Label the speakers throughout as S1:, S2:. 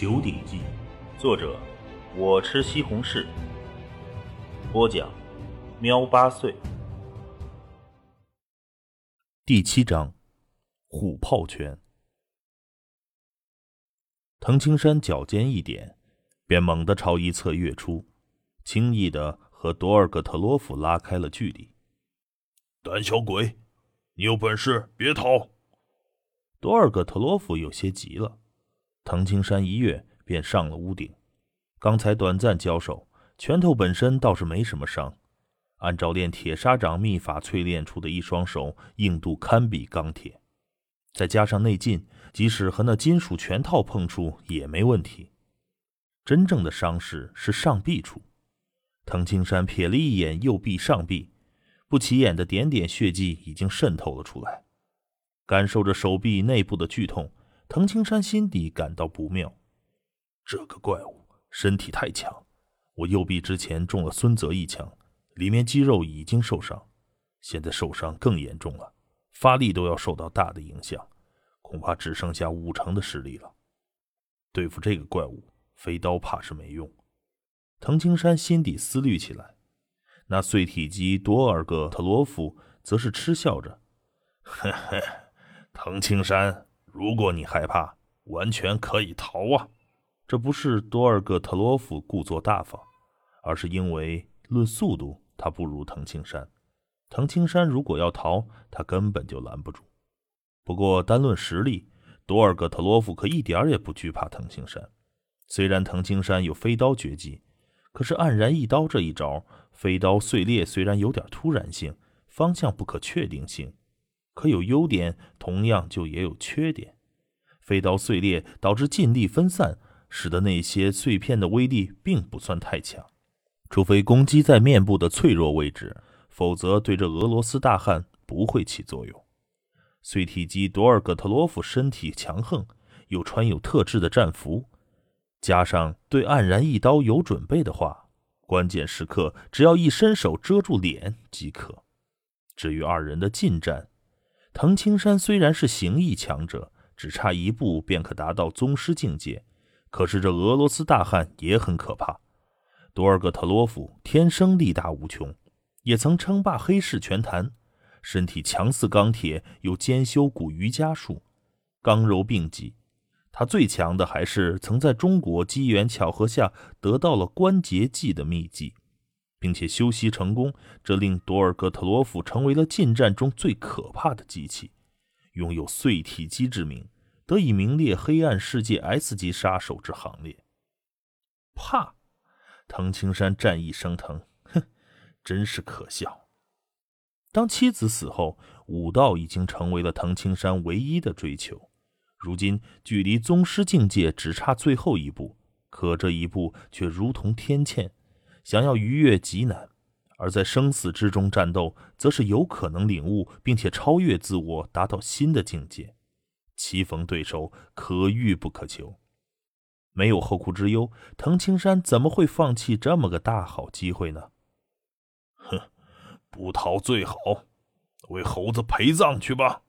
S1: 九鼎记》，作者我吃西红柿，播讲喵八岁。第七章，虎炮拳。藤青山脚尖一点，便猛地朝一侧跃出，轻易的和多尔格特洛夫拉开了距离。
S2: 胆小鬼，你有本事别逃！
S1: 多尔格特洛夫有些急了。藤青山一跃便上了屋顶。刚才短暂交手，拳头本身倒是没什么伤。按照练铁砂掌秘法淬炼出的一双手，硬度堪比钢铁，再加上内劲，即使和那金属拳套碰触也没问题。真正的伤势是上臂处。藤青山瞥了一眼右臂上臂，不起眼的点点血迹已经渗透了出来。感受着手臂内部的剧痛，藤青山心底感到不妙。这个怪物身体太强，我右臂之前中了孙泽一枪。里面肌肉已经受伤，现在受伤更严重了，发力都要受到大的影响，恐怕只剩下五成的实力了。对付这个怪物，飞刀怕是没用。藤青山心底思虑起来，那碎体机多尔戈特罗夫则是嗤笑着：“
S2: 嘿嘿，藤青山，如果你害怕，完全可以逃啊！”
S1: 这不是多尔戈特洛夫故作大方，而是因为论速度。他不如藤青山，藤青山如果要逃，他根本就拦不住。不过单论实力，多尔戈特洛夫可一点也不惧怕藤青山。虽然藤青山有飞刀绝技，可是黯然一刀这一招，飞刀碎裂虽然有点突然性，方向不可确定性，可有优点，同样就也有缺点。飞刀碎裂导致劲力分散，使得那些碎片的威力并不算太强。除非攻击在面部的脆弱位置，否则对这俄罗斯大汉不会起作用。碎体机多尔戈特罗夫身体强横，又穿有特制的战服，加上对黯然一刀有准备的话，关键时刻只要一伸手遮住脸即可。至于二人的近战，藤青山虽然是形意强者，只差一步便可达到宗师境界，可是这俄罗斯大汉也很可怕。多尔戈特洛夫天生力大无穷，也曾称霸黑市拳坛，身体强似钢铁，又兼修古瑜伽术，刚柔并济。他最强的还是曾在中国机缘巧合下得到了关节技的秘籍，并且修习成功，这令多尔戈特罗夫成为了近战中最可怕的机器，拥有碎体机之名，得以名列黑暗世界 S 级杀手之行列。怕。藤青山战意升腾，哼，真是可笑。当妻子死后，武道已经成为了藤青山唯一的追求。如今距离宗师境界只差最后一步，可这一步却如同天堑，想要逾越极难。而在生死之中战斗，则是有可能领悟并且超越自我，达到新的境界。棋逢对手，可遇不可求。没有后顾之忧，藤青山怎么会放弃这么个大好机会呢？
S2: 哼，不逃最好，为猴子陪葬去吧！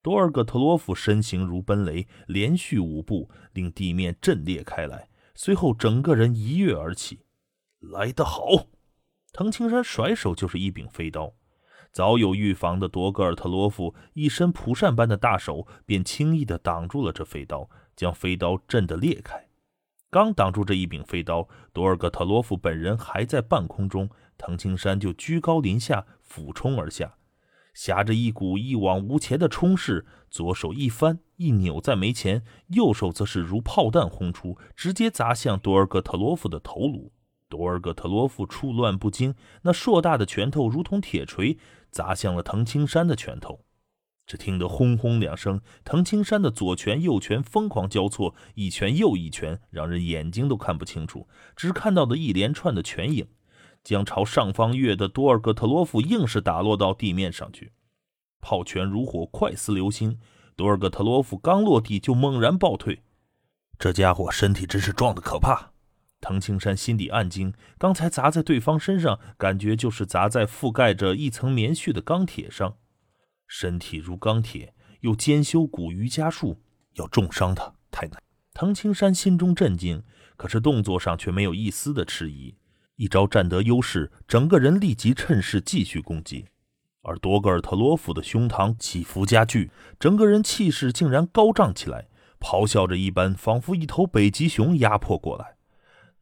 S1: 多尔戈特罗夫身形如奔雷，连续五步令地面震裂开来，随后整个人一跃而起。
S2: 来得好！
S1: 藤青山甩手就是一柄飞刀，早有预防的多格尔特罗夫一伸蒲扇般的大手，便轻易地挡住了这飞刀，将飞刀震得裂开。刚挡住这一柄飞刀，多尔戈特罗夫本人还在半空中，藤青山就居高临下俯冲而下，挟着一股一往无前的冲势，左手一翻一扭在眉前，右手则是如炮弹轰出，直接砸向多尔戈特罗夫的头颅。多尔戈特罗夫处乱不惊，那硕大的拳头如同铁锤砸向了藤青山的拳头。只听得轰轰两声，藤青山的左拳、右拳疯狂交错，一拳又一拳，让人眼睛都看不清楚，只看到的一连串的拳影，将朝上方跃的多尔戈特罗夫硬是打落到地面上去。炮拳如火，快似流星。多尔戈特罗夫刚落地就猛然暴退，这家伙身体真是壮得可怕。藤青山心底暗惊，刚才砸在对方身上，感觉就是砸在覆盖着一层棉絮的钢铁上。身体如钢铁，又兼修古瑜伽术，要重伤他太难。藤青山心中震惊，可是动作上却没有一丝的迟疑。一招占得优势，整个人立即趁势继续攻击。而多格尔特罗夫的胸膛起伏加剧，整个人气势竟然高涨起来，咆哮着一般，仿佛一头北极熊压迫过来。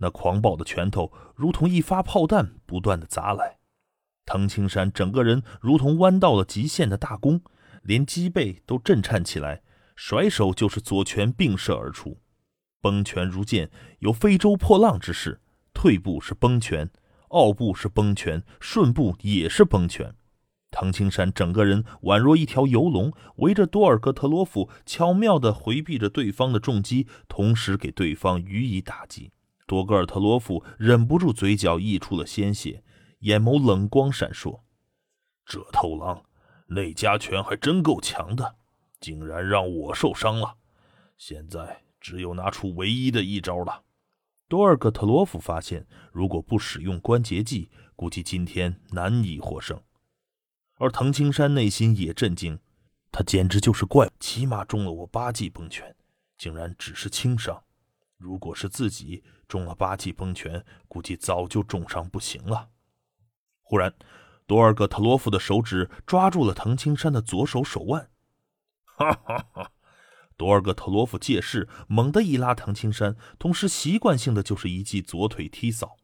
S1: 那狂暴的拳头如同一发炮弹，不断的砸来。藤青山整个人如同弯到了极限的大弓，连脊背都震颤起来，甩手就是左拳并射而出，崩拳如剑，有非洲破浪之势。退步是崩拳，傲步是崩拳，顺步也是崩拳。藤青山整个人宛若一条游龙，围着多尔戈特罗夫，巧妙地回避着对方的重击，同时给对方予以打击。多格尔特罗夫忍不住嘴角溢出了鲜血，眼眸冷光闪烁。
S2: 这头狼内家拳还真够强的，竟然让我受伤了。现在只有拿出唯一的一招了。
S1: 多尔戈特罗夫发现，如果不使用关节技，估计今天难以获胜。而藤青山内心也震惊，他简直就是怪，起码中了我八记崩拳，竟然只是轻伤。如果是自己中了八记崩拳，估计早就重伤不行了。忽然，多尔戈特罗夫的手指抓住了藤青山的左手手腕，
S2: 哈哈哈！
S1: 多尔戈特罗夫借势猛地一拉藤青山，同时习惯性的就是一记左腿踢扫。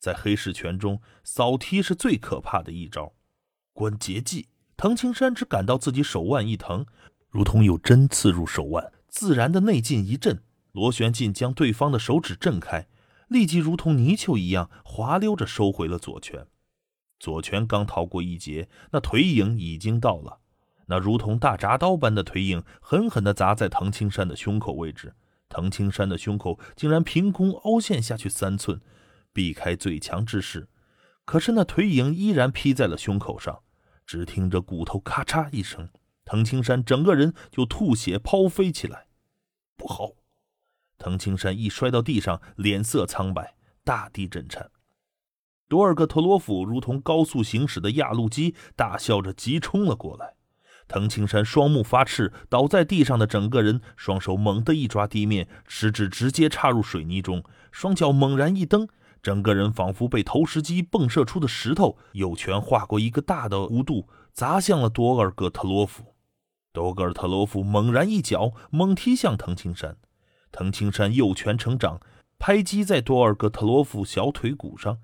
S1: 在黑式拳中，扫踢是最可怕的一招。关节技，藤青山只感到自己手腕一疼，如同有针刺入手腕，自然的内劲一震，螺旋劲将对方的手指震开，立即如同泥鳅一样滑溜着收回了左拳。左拳刚逃过一劫，那腿影已经到了，那如同大铡刀般的腿影狠狠地砸在藤青山的胸口位置，藤青山的胸口竟然凭空凹陷下去三寸，避开最强之势，可是那腿影依然劈在了胸口上。只听着骨头咔嚓一声，藤青山整个人就吐血抛飞起来。不好！藤青山一摔到地上，脸色苍白，大地震颤。多尔戈特罗夫如同高速行驶的压路机，大笑着急冲了过来。藤青山双目发赤，倒在地上的整个人，双手猛地一抓地面，食指直接插入水泥中，双脚猛然一蹬。整个人仿佛被投石机迸射出的石头，右拳划过一个大的弧度，砸向了多尔戈特罗夫。多尔戈特罗夫猛然一脚，猛踢向藤青山。藤青山右拳成掌，拍击在多尔戈特罗夫小腿骨上，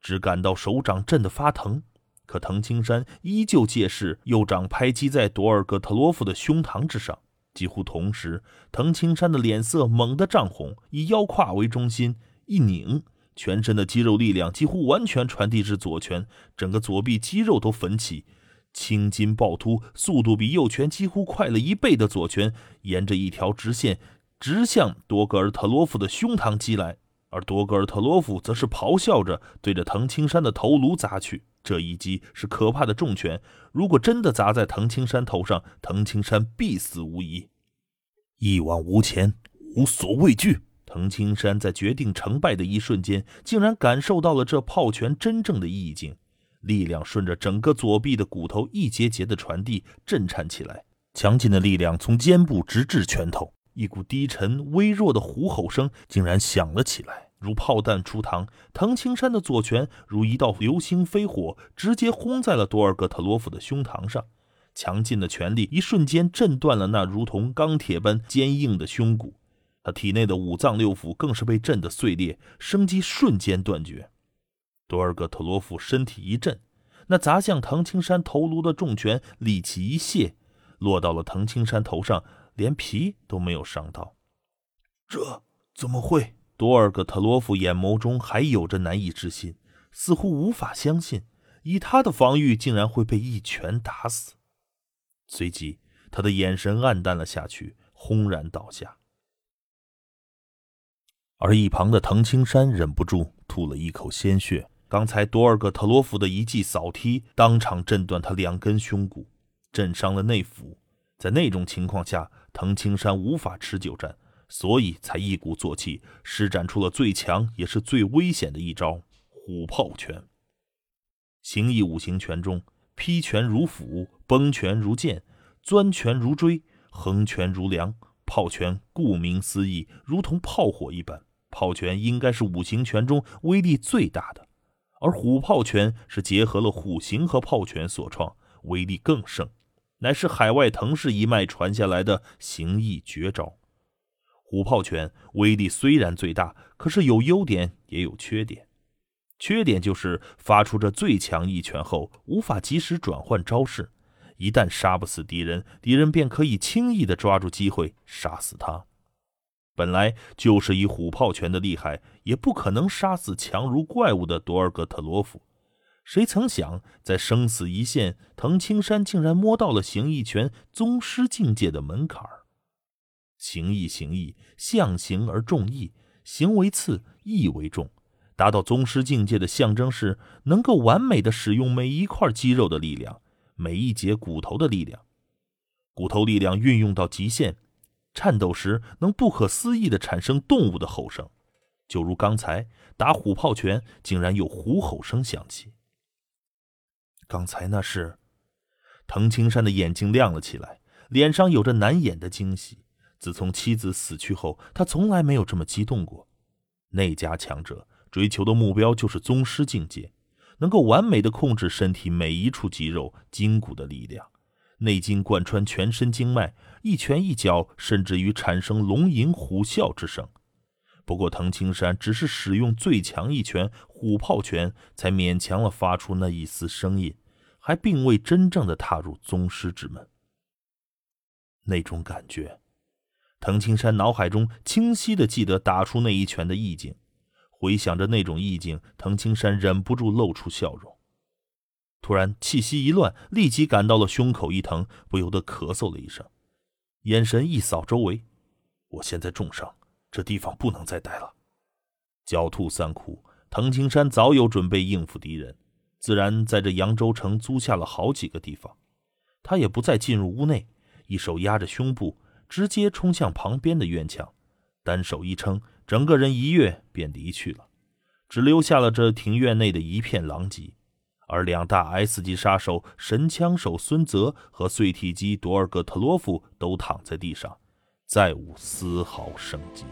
S1: 只感到手掌震得发疼。可藤青山依旧借势，右掌拍击在多尔戈特罗夫的胸膛之上。几乎同时，藤青山的脸色猛地涨红，以腰胯为中心一拧。全身的肌肉力量几乎完全传递至左拳，整个左臂肌肉都粉起，青筋暴突，速度比右拳几乎快了一倍的左拳，沿着一条直线直向多格尔特罗夫的胸膛击来，而多格尔特罗夫则是咆哮着对着藤青山的头颅砸去。这一击是可怕的重拳，如果真的砸在藤青山头上，藤青山必死无疑。一往无前，无所畏惧。藤青山在决定成败的一瞬间，竟然感受到了这炮拳真正的意境，力量顺着整个左臂的骨头一节节的传递，震颤起来。强劲的力量从肩部直至拳头，一股低沉微弱的虎吼声竟然响了起来，如炮弹出膛。藤青山的左拳如一道流星飞火，直接轰在了多尔戈特罗夫的胸膛上。强劲的拳力一瞬间震断了那如同钢铁般坚硬的胸骨。他体内的五脏六腑更是被震得碎裂，生机瞬间断绝。多尔戈特罗夫身体一震，那砸向藤青山头颅的重拳力气一泄，落到了藤青山头上，连皮都没有伤到。这怎么会？多尔格特洛夫眼眸中还有着难以置信，似乎无法相信，以他的防御竟然会被一拳打死。随即，他的眼神暗淡了下去，轰然倒下。而一旁的藤青山忍不住吐了一口鲜血。刚才多尔格特洛夫的一记扫踢，当场震断他两根胸骨，震伤了内腑。在那种情况下，藤青山无法持久战，所以才一鼓作气施展出了最强也是最危险的一招虎炮拳。形意五行拳中，劈拳如斧，崩拳如剑，钻拳如锥，横拳如梁，炮拳顾名思义，如同炮火一般，炮拳应该是五行拳中威力最大的，而虎炮拳是结合了虎形和炮拳所创，威力更盛，乃是海外藤氏一脉传下来的形意绝招。虎炮拳威力虽然最大，可是有优点也有缺点。缺点就是发出这最强一拳后，无法及时转换招式。一旦杀不死敌人，敌人便可以轻易的抓住机会杀死他。本来就是以虎炮拳的厉害，也不可能杀死强如怪物的多尔戈特罗夫。谁曾想，在生死一线，藤青山竟然摸到了形意拳宗师境界的门槛儿。形意，形意，象形而重义，形为次，义为重。达到宗师境界的象征是能够完美的使用每一块肌肉的力量。每一节骨头的力量，骨头力量运用到极限，颤抖时能不可思议的产生动物的吼声，就如刚才打虎炮拳，竟然有虎吼声响起。刚才那是，藤青山的眼睛亮了起来，脸上有着难掩的惊喜。自从妻子死去后，他从来没有这么激动过。那家强者追求的目标就是宗师境界。能够完美的控制身体每一处肌肉、筋骨的力量，内劲贯穿全身经脉，一拳一脚，甚至于产生龙吟虎啸之声。不过，藤青山只是使用最强一拳虎炮拳，才勉强了发出那一丝声音，还并未真正的踏入宗师之门。那种感觉，藤青山脑海中清晰的记得打出那一拳的意境。回想着那种意境，藤青山忍不住露出笑容。突然气息一乱，立即感到了胸口一疼，不由得咳嗽了一声，眼神一扫周围。我现在重伤，这地方不能再待了。狡兔三窟，藤青山早有准备应付敌人，自然在这扬州城租下了好几个地方。他也不再进入屋内，一手压着胸部，直接冲向旁边的院墙，单手一撑。整个人一跃便离去了，只留下了这庭院内的一片狼藉，而两大 S 级杀手神枪手孙泽和碎体机多尔戈特洛夫都躺在地上，再无丝毫生机。